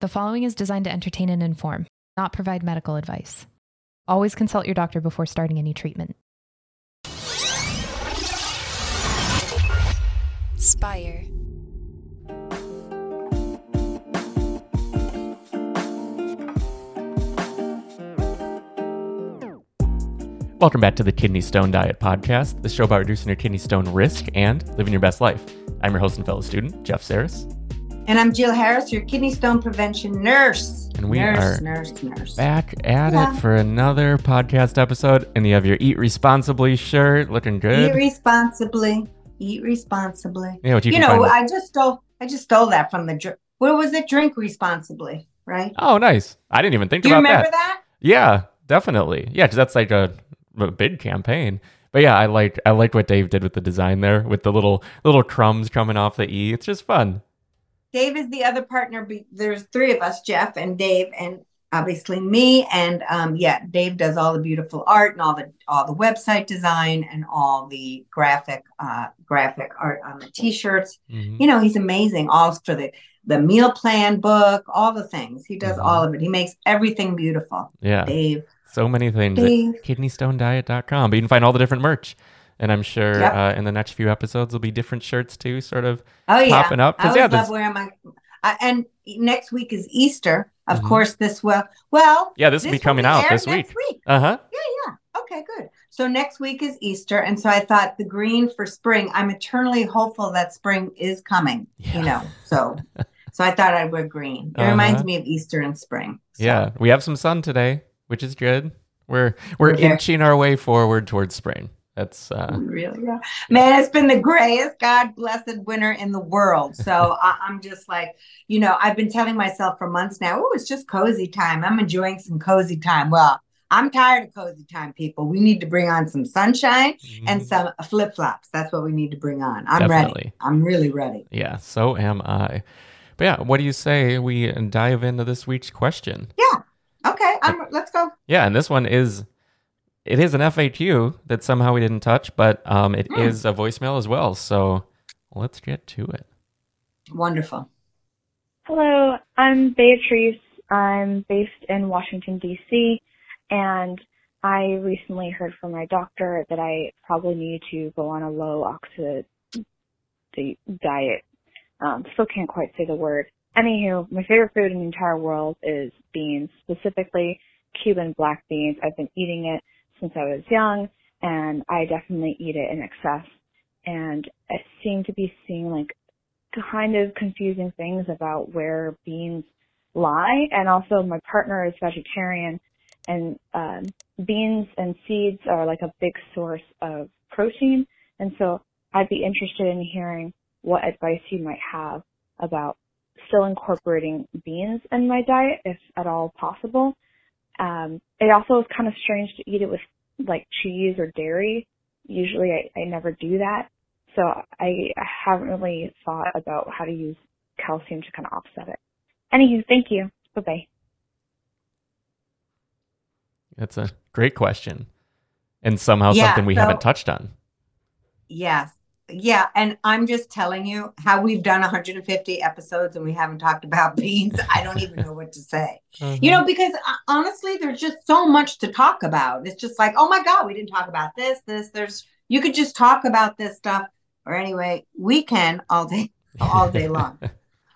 The following is designed to entertain and inform, not provide medical advice. Always consult your doctor before starting any treatment. Spire. Welcome back to the Kidney Stone Diet Podcast, the show about reducing your kidney stone risk and living your best life. I'm your host and fellow student, Jeff Saris. And I'm Jill Harris, your kidney stone prevention nurse. And we nurse, are nurse, nurse. Back at Yeah. it for another podcast episode. And you have your Eat Responsibly shirt looking good. Eat responsibly. Eat responsibly. yeah, what you, You, know. I just stole. I just stole that from the. dr- What was it? Drink responsibly, right? oh, nice. I didn't even think Do you about remember that. that? Yeah, definitely. Yeah, because that's like a, a big campaign. But yeah, I like I like what Dave did with the design there, with the little little crumbs coming off the E. It's just fun. Dave is the other partner. There's three of us: Jeff and Dave, and obviously me. And um, yeah, Dave does all the beautiful art and all the all the website design and all the graphic uh, graphic art on the t-shirts. Mhm. you know he's amazing all for the the meal plan book all the things he does Mhm. all of it he makes everything beautiful Yeah, dave so many things. at dave KidneyStoneDiet.com. But you can find all the different merch. And I'm sure Yep. uh, in the next few episodes there'll be different shirts too, sort of. oh yeah Popping up, i yeah, love this- wearing my uh, and next week is easter of Mhm. course this will well Yeah, this will be coming out this week. week Uh huh. yeah yeah okay good so next week is easter and so i thought the green for spring i'm eternally hopeful that spring is coming Yeah. you know so so i thought i'd wear green it reminds Uh-huh. me of easter and spring So, Yeah, we have some sun today, which is good. We're we're Okay. inching our way forward towards spring. That's uh, Really, yeah. Man, it's been the greatest God blessed winter in the world. So I, I'm just like, you know, I've been telling myself for months now, oh, it's just cozy time. I'm enjoying some cozy time. Well, I'm tired of cozy time, people. We need to bring on some sunshine and mm, some flip flops. That's what we need to bring on. I'm Definitely. ready. I'm really ready. yeah. So am I. But yeah, what do you say we dive into this week's question? Yeah. Okay, I'm, let's go. Yeah, and this one is it is an FAQ that somehow we didn't touch, but um, it Hmm. is a voicemail as well. So let's get to it. Wonderful. Hello, I'm Beatrice. I'm based in Washington, D.C., and I recently heard from my doctor that I probably need to go on a low oxidate diet. Um, still can't quite say the word. Anywho, my favorite food in the entire world is beans, specifically Cuban black beans. I've been eating it since I was young, and I definitely eat it in excess. And I seem to be seeing like kind of confusing things about where beans lie. And also my partner is vegetarian and um, beans and seeds are like a big source of protein. And so i'd be interested in hearing what advice you might have about still incorporating beans in my diet if at all possible um, it also is kind of strange to eat it with like cheese or dairy usually i, I never do that so I haven't really thought about how to use calcium to kind of offset it. Anywho, thank you. Bye bye. That's a great question, and somehow Yeah, something we so- haven't touched on. Yes. Yeah. And I'm just telling you how we've done 150 episodes and we haven't talked about beans. I don't even know what to say. You know, because uh, honestly, there's just so much to talk about. It's just like, oh my God, we didn't talk about this, this. There's, you could just talk about this stuff. Or anyway, we can all day, all day long.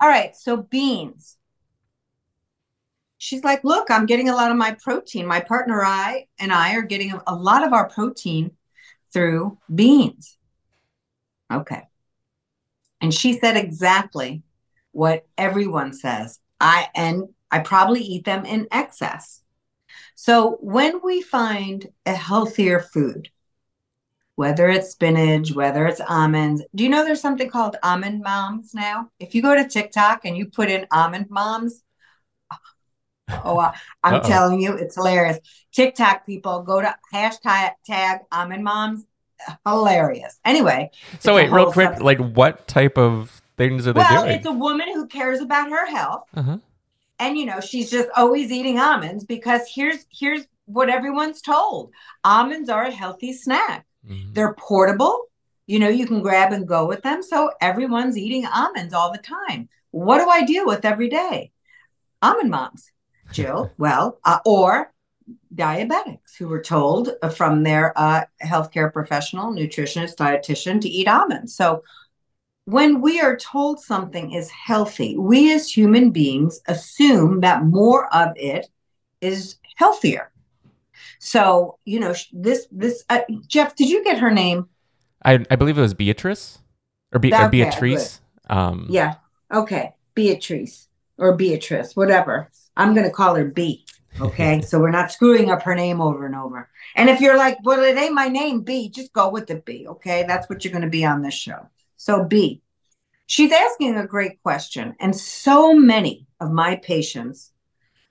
All right. So beans. She's like, look, I'm getting a lot of my protein. My partner I and I are getting a lot of our protein through beans. Okay. And she said exactly what everyone says. I and I probably eat them in excess. So when we find a healthier food, whether it's spinach, whether it's almonds, do you know there's something called almond moms now? If you go to TikTok and you put in almond moms, oh, I- I'm Uh-oh. telling you, it's hilarious. TikTok people go to hashtag tag almond moms, hilarious. Anyway, so wait, real quick, subset. like what type of things are they well, doing? it's a woman who cares about her health. uh-huh. and you know she's just always eating almonds because here's here's what everyone's told almonds are a healthy snack Mhm. they're portable you know you can grab and go with them so everyone's eating almonds all the time what do i deal with every day almond moms, Jill. well, uh, or diabetics who were told from their uh, healthcare professional, nutritionist, dietitian to eat almonds. So when we are told something is healthy, we as human beings assume that more of it is healthier. So, you know, this, this, uh, Jeff, did you get her name? I, I believe it was Beatrice or, Be- okay, or Beatrice. Um, yeah. Okay. Beatrice or Beatrice, whatever. I'm going to call her B. Okay. so we're not screwing up her name over and over. And if you're like, well, it ain't my name, B, just go with the B. Okay. That's what you're going to be on this show. So, B, she's asking a great question. And so many of my patients,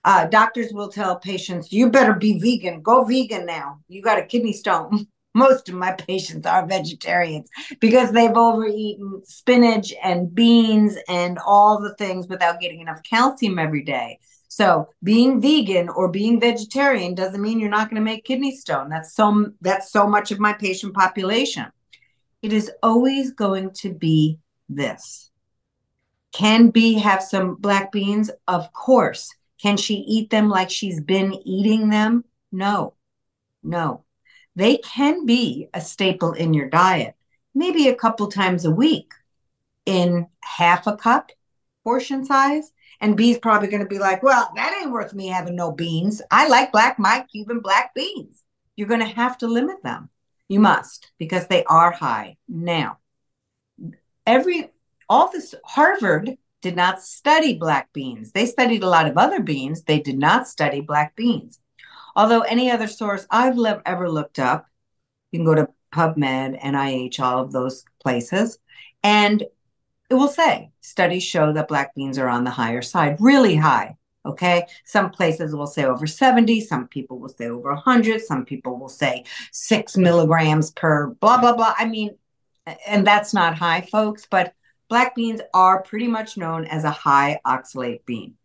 uh, doctors will tell patients, you better be vegan. Go vegan now. You got a kidney stone. Most of my patients are vegetarians because they've overeaten spinach and beans and all the things without getting enough calcium every day. So being vegan or being vegetarian doesn't mean you're not going to make kidney stone. That's so that's so much of my patient population. It is always going to be this. Can B have some black beans? Of course. Can she eat them like she's been eating them? No. No. They can be a staple in your diet, maybe a couple times a week in half a cup portion size and B's probably going to be like, well, that ain't worth me having no beans. I like black, my Cuban black beans. You're going to have to limit them. You must because they are high. Now, every, all this, Harvard did not study black beans. They studied a lot of other beans. They did not study black beans. Although any other source I've le- ever looked up, you can go to PubMed, NIH, all of those places, and it will say studies show that black beans are on the higher side, really high. Okay. Some places will say over 70. Some people will say over 100. Some people will say six milligrams per blah, blah, blah. I mean, and that's not high, folks, but black beans are pretty much known as a high oxalate bean.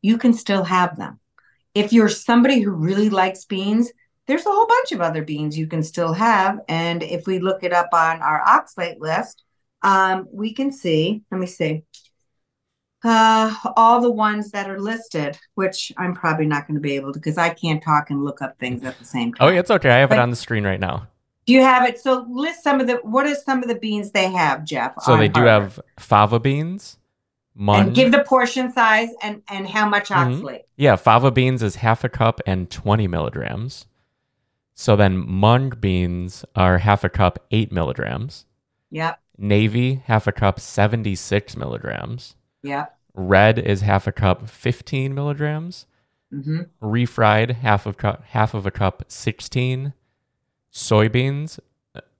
You can still have them. If you're somebody who really likes beans, there's a whole bunch of other beans you can still have. And if we look it up on our oxalate list, um, we can see, let me see, uh, all the ones that are listed, which I'm probably not going to be able to because I can't talk and look up things at the same time. Oh, it's okay. I have but it on the screen right now. Do you have it? So list some of the, what are some of the beans they have, Jeff? So they do Harvard? have fava beans. Mun. And give the portion size and, and how much mm-hmm. Yeah, fava beans is half a cup and 20 milligrams. So then mung beans are half a cup, eight milligrams. Yep. Navy, half a cup, 76 milligrams. Yeah. Red is half a cup, 15 milligrams. Mm-hmm. Refried, half of cup, half of a cup, 16. Soybeans,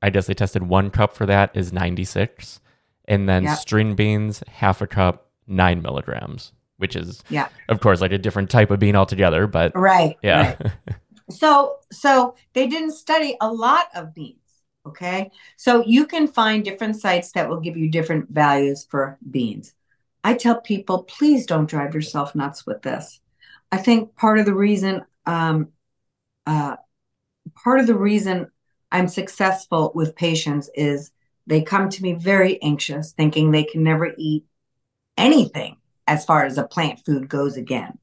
I guess they tested one cup for that, is 96. And then yep. string beans, half a cup, nine milligrams, which is, yeah, of course, like a different type of bean altogether. But right, yeah. Right. so, so they didn't study a lot of beans. Okay. So you can find different sites that will give you different values for beans. I tell people, please don't drive yourself nuts with this. I think part of the reason, um, uh, part of the reason I'm successful with patients is they come to me very anxious, thinking they can never eat anything as far as a plant food goes again.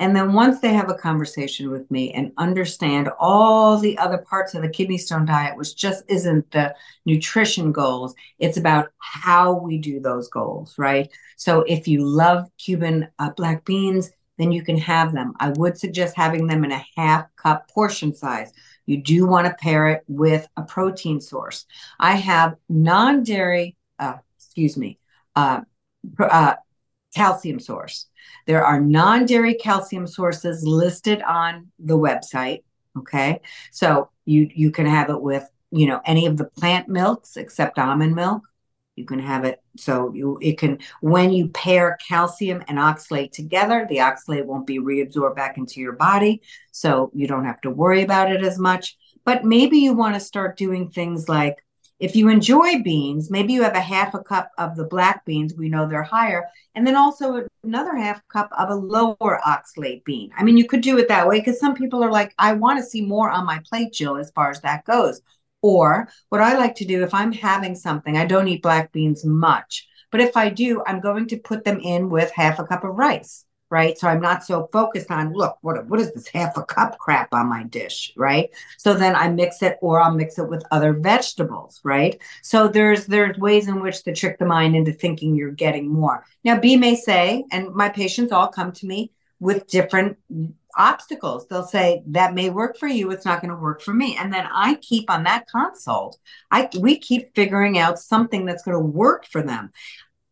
And then once they have a conversation with me and understand all the other parts of the kidney stone diet, which just isn't the nutrition goals, it's about how we do those goals, right? So if you love Cuban uh, black beans, then you can have them. I would suggest having them in a half cup portion size. You do want to pair it with a protein source. I have non dairy, uh, excuse me, uh, uh, calcium source. There are non dairy calcium sources listed on the website. Okay. So you, you can have it with, you know, any of the plant milks except almond milk. You can have it so you it can when you pair calcium and oxalate together, the oxalate won't be reabsorbed back into your body, so you don't have to worry about it as much. But maybe you want to start doing things like if you enjoy beans, maybe you have a half a cup of the black beans, we know they're higher, and then also another half cup of a lower oxalate bean. I mean, you could do it that way because some people are like, I want to see more on my plate, Jill, as far as that goes. Or what I like to do if I'm having something, I don't eat black beans much, but if I do, I'm going to put them in with half a cup of rice. Right? So I'm not so focused on, look, what, what is this half a cup crap on my dish, right? So then I mix it or I'll mix it with other vegetables, right? So there's there's ways in which to trick the mind into thinking you're getting more. Now, B may say, and my patients all come to me with different obstacles. They'll say that may work for you, it's not going to work for me. And then I keep on that consult. I we keep figuring out something that's going to work for them.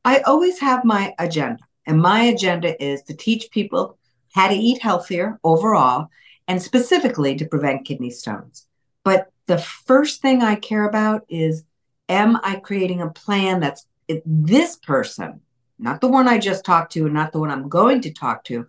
I always have my agenda. And my agenda is to teach people how to eat healthier overall and specifically to prevent kidney stones. But the first thing I care about is am I creating a plan that's this person, not the one I just talked to and not the one I'm going to talk to,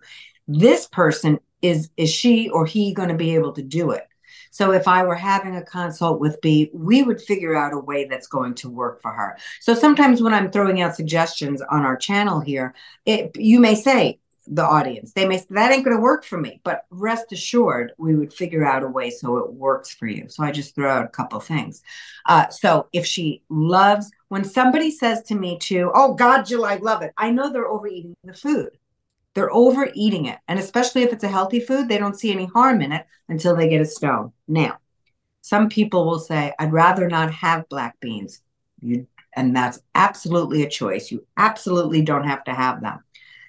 this person is is she or he going to be able to do it? So if I were having a consult with B, we would figure out a way that's going to work for her. So sometimes when I'm throwing out suggestions on our channel here, it, you may say, the audience. They may say that ain't going to work for me, but rest assured, we would figure out a way so it works for you. So I just throw out a couple things. Uh, so if she loves, when somebody says to me, too, oh God, Jill, I love it. I know they're overeating the food. They're overeating it. And especially if it's a healthy food, they don't see any harm in it until they get a stone. Now, some people will say, I'd rather not have black beans. You, and that's absolutely a choice. You absolutely don't have to have them.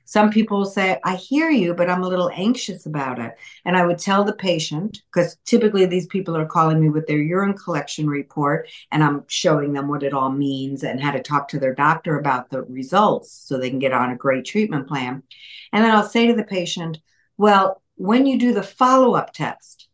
Some people will say, I hear you, but I'm a little anxious about it. And I would tell the patient, because typically these people are calling me with their urine collection report, and I'm showing them what it all means and how to talk to their doctor about the results so they can get on a great treatment plan. And then I'll say to the patient, Well, when you do the follow up test,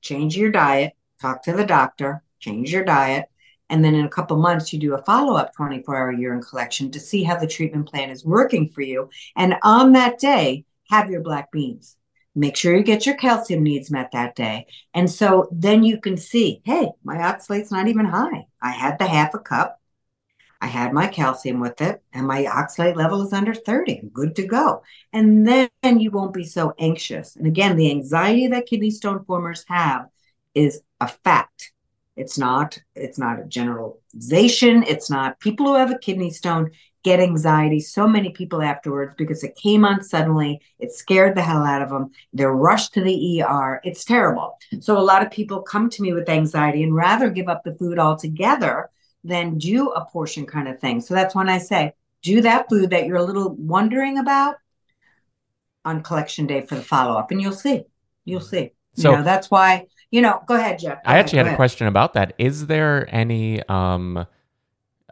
change your diet, talk to the doctor, change your diet, and then in a couple months, you do a follow up 24 hour urine collection to see how the treatment plan is working for you. And on that day, have your black beans. Make sure you get your calcium needs met that day. And so then you can see, hey, my oxalate's not even high. I had the half a cup. I had my calcium with it, and my oxalate level is under 30. I'm good to go. And then you won't be so anxious. And again, the anxiety that kidney stone formers have is a fact. It's not, it's not a generalization. It's not people who have a kidney stone get anxiety. So many people afterwards because it came on suddenly. It scared the hell out of them. They're rushed to the ER. It's terrible. So a lot of people come to me with anxiety and rather give up the food altogether than do a portion kind of thing. So that's when I say, do that food that you're a little wondering about on collection day for the follow up, and you'll see. You'll see. So you know, that's why you know, go ahead, Jeff. Go I actually ahead, had a question about that. Is there any um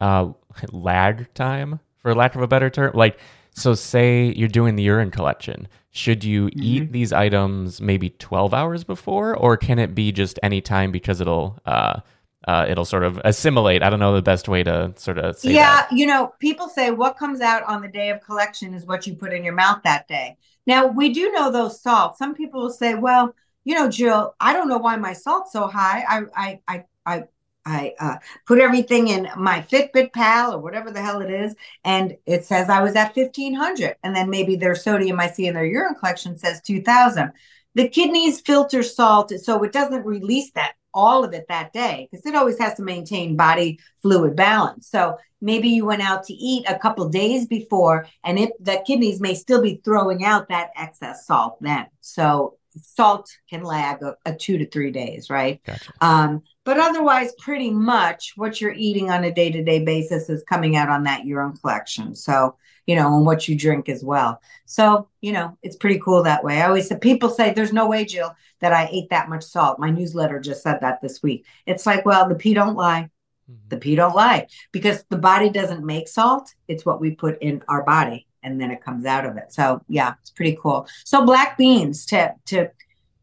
uh lag time, for lack of a better term? Like, so say you're doing the urine collection. Should you mm-hmm. eat these items maybe 12 hours before, or can it be just any time because it'll uh uh, it'll sort of assimilate. I don't know the best way to sort of say yeah, that. you know, people say what comes out on the day of collection is what you put in your mouth that day. Now we do know those salts. Some people will say, well, you know, Jill, I don't know why my salt's so high. I I I I I uh, put everything in my Fitbit Pal or whatever the hell it is, and it says I was at 1500. And then maybe their sodium I see in their urine collection says 2000. The kidneys filter salt, so it doesn't release that all of it that day because it always has to maintain body fluid balance. So maybe you went out to eat a couple days before, and if the kidneys may still be throwing out that excess salt then. So salt can lag a, a, two to three days, right? Gotcha. Um, but otherwise, pretty much what you're eating on a day to day basis is coming out on that urine collection. So, you know, and what you drink as well. So, you know, it's pretty cool that way. I always say, people say, there's no way, Jill, that I ate that much salt. My newsletter just said that this week. It's like, well, the P don't lie. Mm-hmm. The P don't lie because the body doesn't make salt. It's what we put in our body and then it comes out of it. So yeah, it's pretty cool. So black beans to to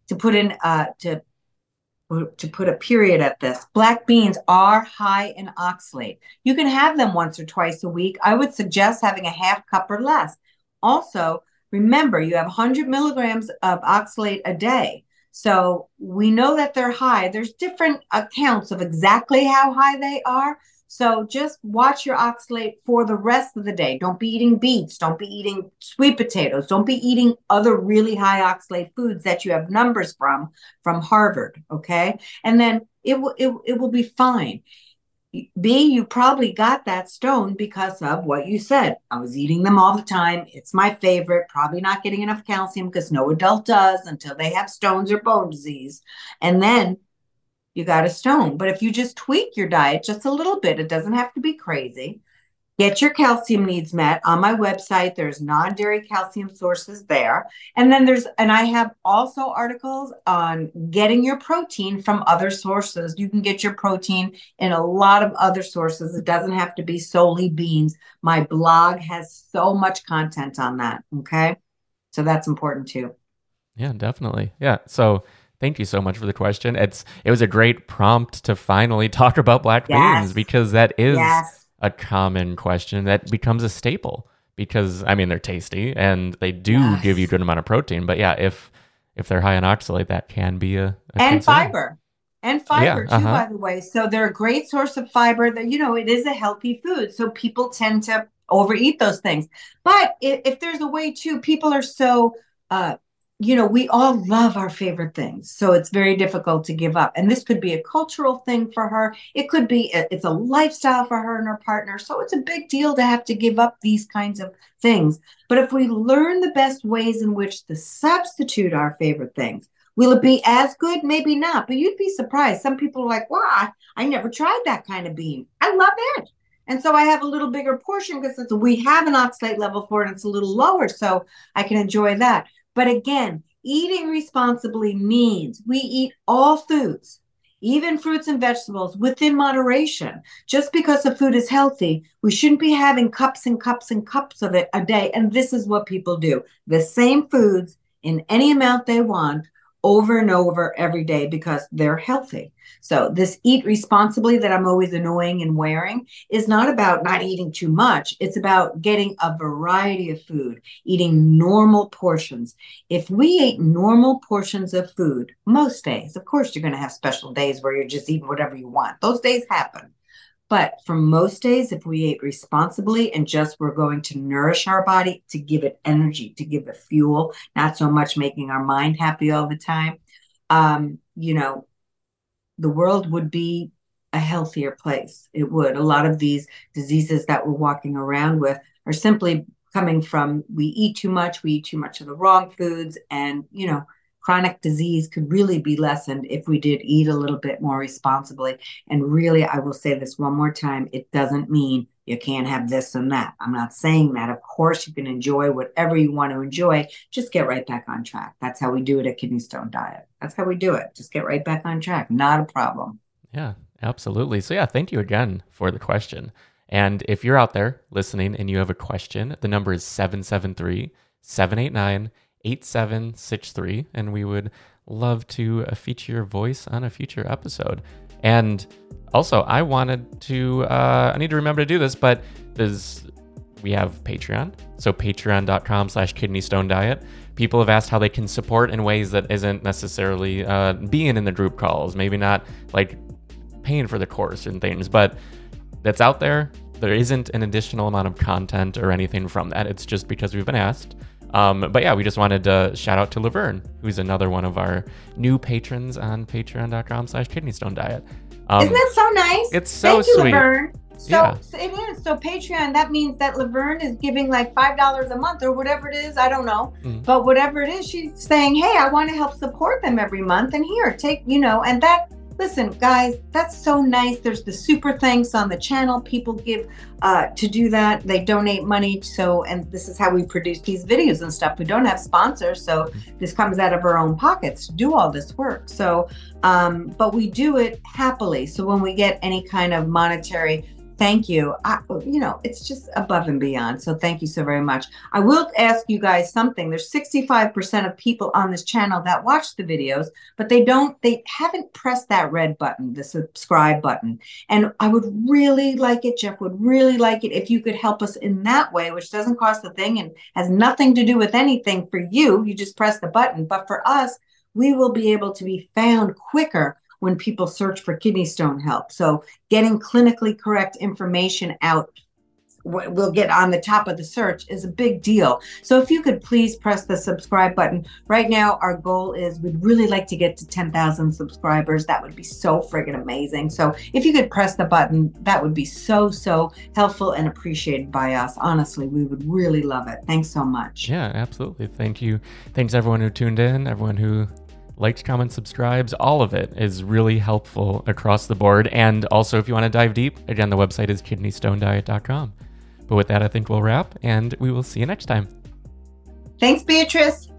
to put in uh to to put a period at this. Black beans are high in oxalate. You can have them once or twice a week. I would suggest having a half cup or less. Also, remember you have 100 milligrams of oxalate a day. So we know that they're high. There's different accounts of exactly how high they are. So just watch your oxalate for the rest of the day. Don't be eating beets. Don't be eating sweet potatoes. Don't be eating other really high oxalate foods that you have numbers from from Harvard. Okay, and then it will it, it will be fine. B, you probably got that stone because of what you said. I was eating them all the time. It's my favorite. Probably not getting enough calcium because no adult does until they have stones or bone disease. And then you got a stone. But if you just tweak your diet just a little bit, it doesn't have to be crazy. Get your calcium needs met on my website. There's non dairy calcium sources there. And then there's, and I have also articles on getting your protein from other sources. You can get your protein in a lot of other sources. It doesn't have to be solely beans. My blog has so much content on that. Okay. So that's important too. Yeah, definitely. Yeah. So, Thank you so much for the question. It's it was a great prompt to finally talk about black yes. beans because that is yes. a common question that becomes a staple because I mean they're tasty and they do yes. give you a good amount of protein. But yeah, if if they're high in oxalate, that can be a, a and concern. fiber and fiber yeah, too. Uh-huh. By the way, so they're a great source of fiber. That you know it is a healthy food, so people tend to overeat those things. But if, if there's a way to, people are so uh, you know, we all love our favorite things. So it's very difficult to give up. And this could be a cultural thing for her. It could be, a, it's a lifestyle for her and her partner. So it's a big deal to have to give up these kinds of things. But if we learn the best ways in which to substitute our favorite things, will it be as good? Maybe not. But you'd be surprised. Some people are like, wow, I never tried that kind of bean. I love it. And so I have a little bigger portion because we have an oxalate level for it. And it's a little lower. So I can enjoy that. But again, eating responsibly means we eat all foods, even fruits and vegetables, within moderation. Just because the food is healthy, we shouldn't be having cups and cups and cups of it a day. And this is what people do the same foods in any amount they want over and over every day because they're healthy. So, this eat responsibly that I'm always annoying and wearing is not about not eating too much. It's about getting a variety of food, eating normal portions. If we ate normal portions of food most days, of course, you're going to have special days where you're just eating whatever you want. Those days happen. But for most days, if we ate responsibly and just we're going to nourish our body to give it energy, to give it fuel, not so much making our mind happy all the time, um, you know, the world would be a healthier place. It would. A lot of these diseases that we're walking around with are simply coming from we eat too much, we eat too much of the wrong foods, and, you know, chronic disease could really be lessened if we did eat a little bit more responsibly. And really, I will say this one more time it doesn't mean you can't have this and that. I'm not saying that. Of course, you can enjoy whatever you want to enjoy. Just get right back on track. That's how we do it at Kidney Stone Diet. That's how we do it. Just get right back on track. Not a problem. Yeah, absolutely. So, yeah, thank you again for the question. And if you're out there listening and you have a question, the number is 773 789 8763, and we would love to uh, feature your voice on a future episode. And also, I wanted to, uh, I need to remember to do this, but there's, we have Patreon. So patreon.com slash kidney stone diet. People have asked how they can support in ways that isn't necessarily uh, being in the group calls, maybe not like paying for the course and things, but that's out there. There isn't an additional amount of content or anything from that. It's just because we've been asked. Um, but yeah, we just wanted to shout out to Laverne, who's another one of our new patrons on patreon.com slash kidney stone diet. Um, Isn't that so nice? It's so Thank sweet. You, Laverne. So, yeah. so, it is. So Patreon, that means that Laverne is giving like five dollars a month or whatever it is. I don't know. Mm-hmm. But whatever it is, she's saying, Hey, I want to help support them every month. And here, take, you know, and that listen guys that's so nice. There's the super thanks on the channel. People give uh, to do that. They donate money so and this is how we produce these videos and stuff. We don't have sponsors so this comes out of our own pockets to do all this work. So um, but we do it happily. So when we get any kind of monetary thank you. I, you know, it's just above and beyond. So thank you so very much. I will ask you guys something. There's 65% of people on this channel that watch the videos, but they don't, they haven't pressed that red button, the subscribe button. And I would really like it, Jeff would really like it if you could help us in that way, which doesn't cost a thing and has nothing to do with anything for you. You just press the button. But for us, we will be able to be found quicker when people search for kidney stone help. So getting clinically correct information out will get on the top of the search is a big deal. So if you could please press the subscribe button. Right now, our goal is we'd really like to get to 10,000 subscribers. That would be so friggin' amazing. So if you could press the button, that would be so, so helpful and appreciated by us. Honestly, we would really love it. Thanks so much. Yeah, absolutely. Thank you. Thanks everyone who tuned in, everyone who likes, comments, subscribes, all of it is really helpful across the board. And also, if you want to dive deep, again, the website is kidneystonediet.com. But with that, I think we'll wrap and we will see you next time. Thanks, Beatrice.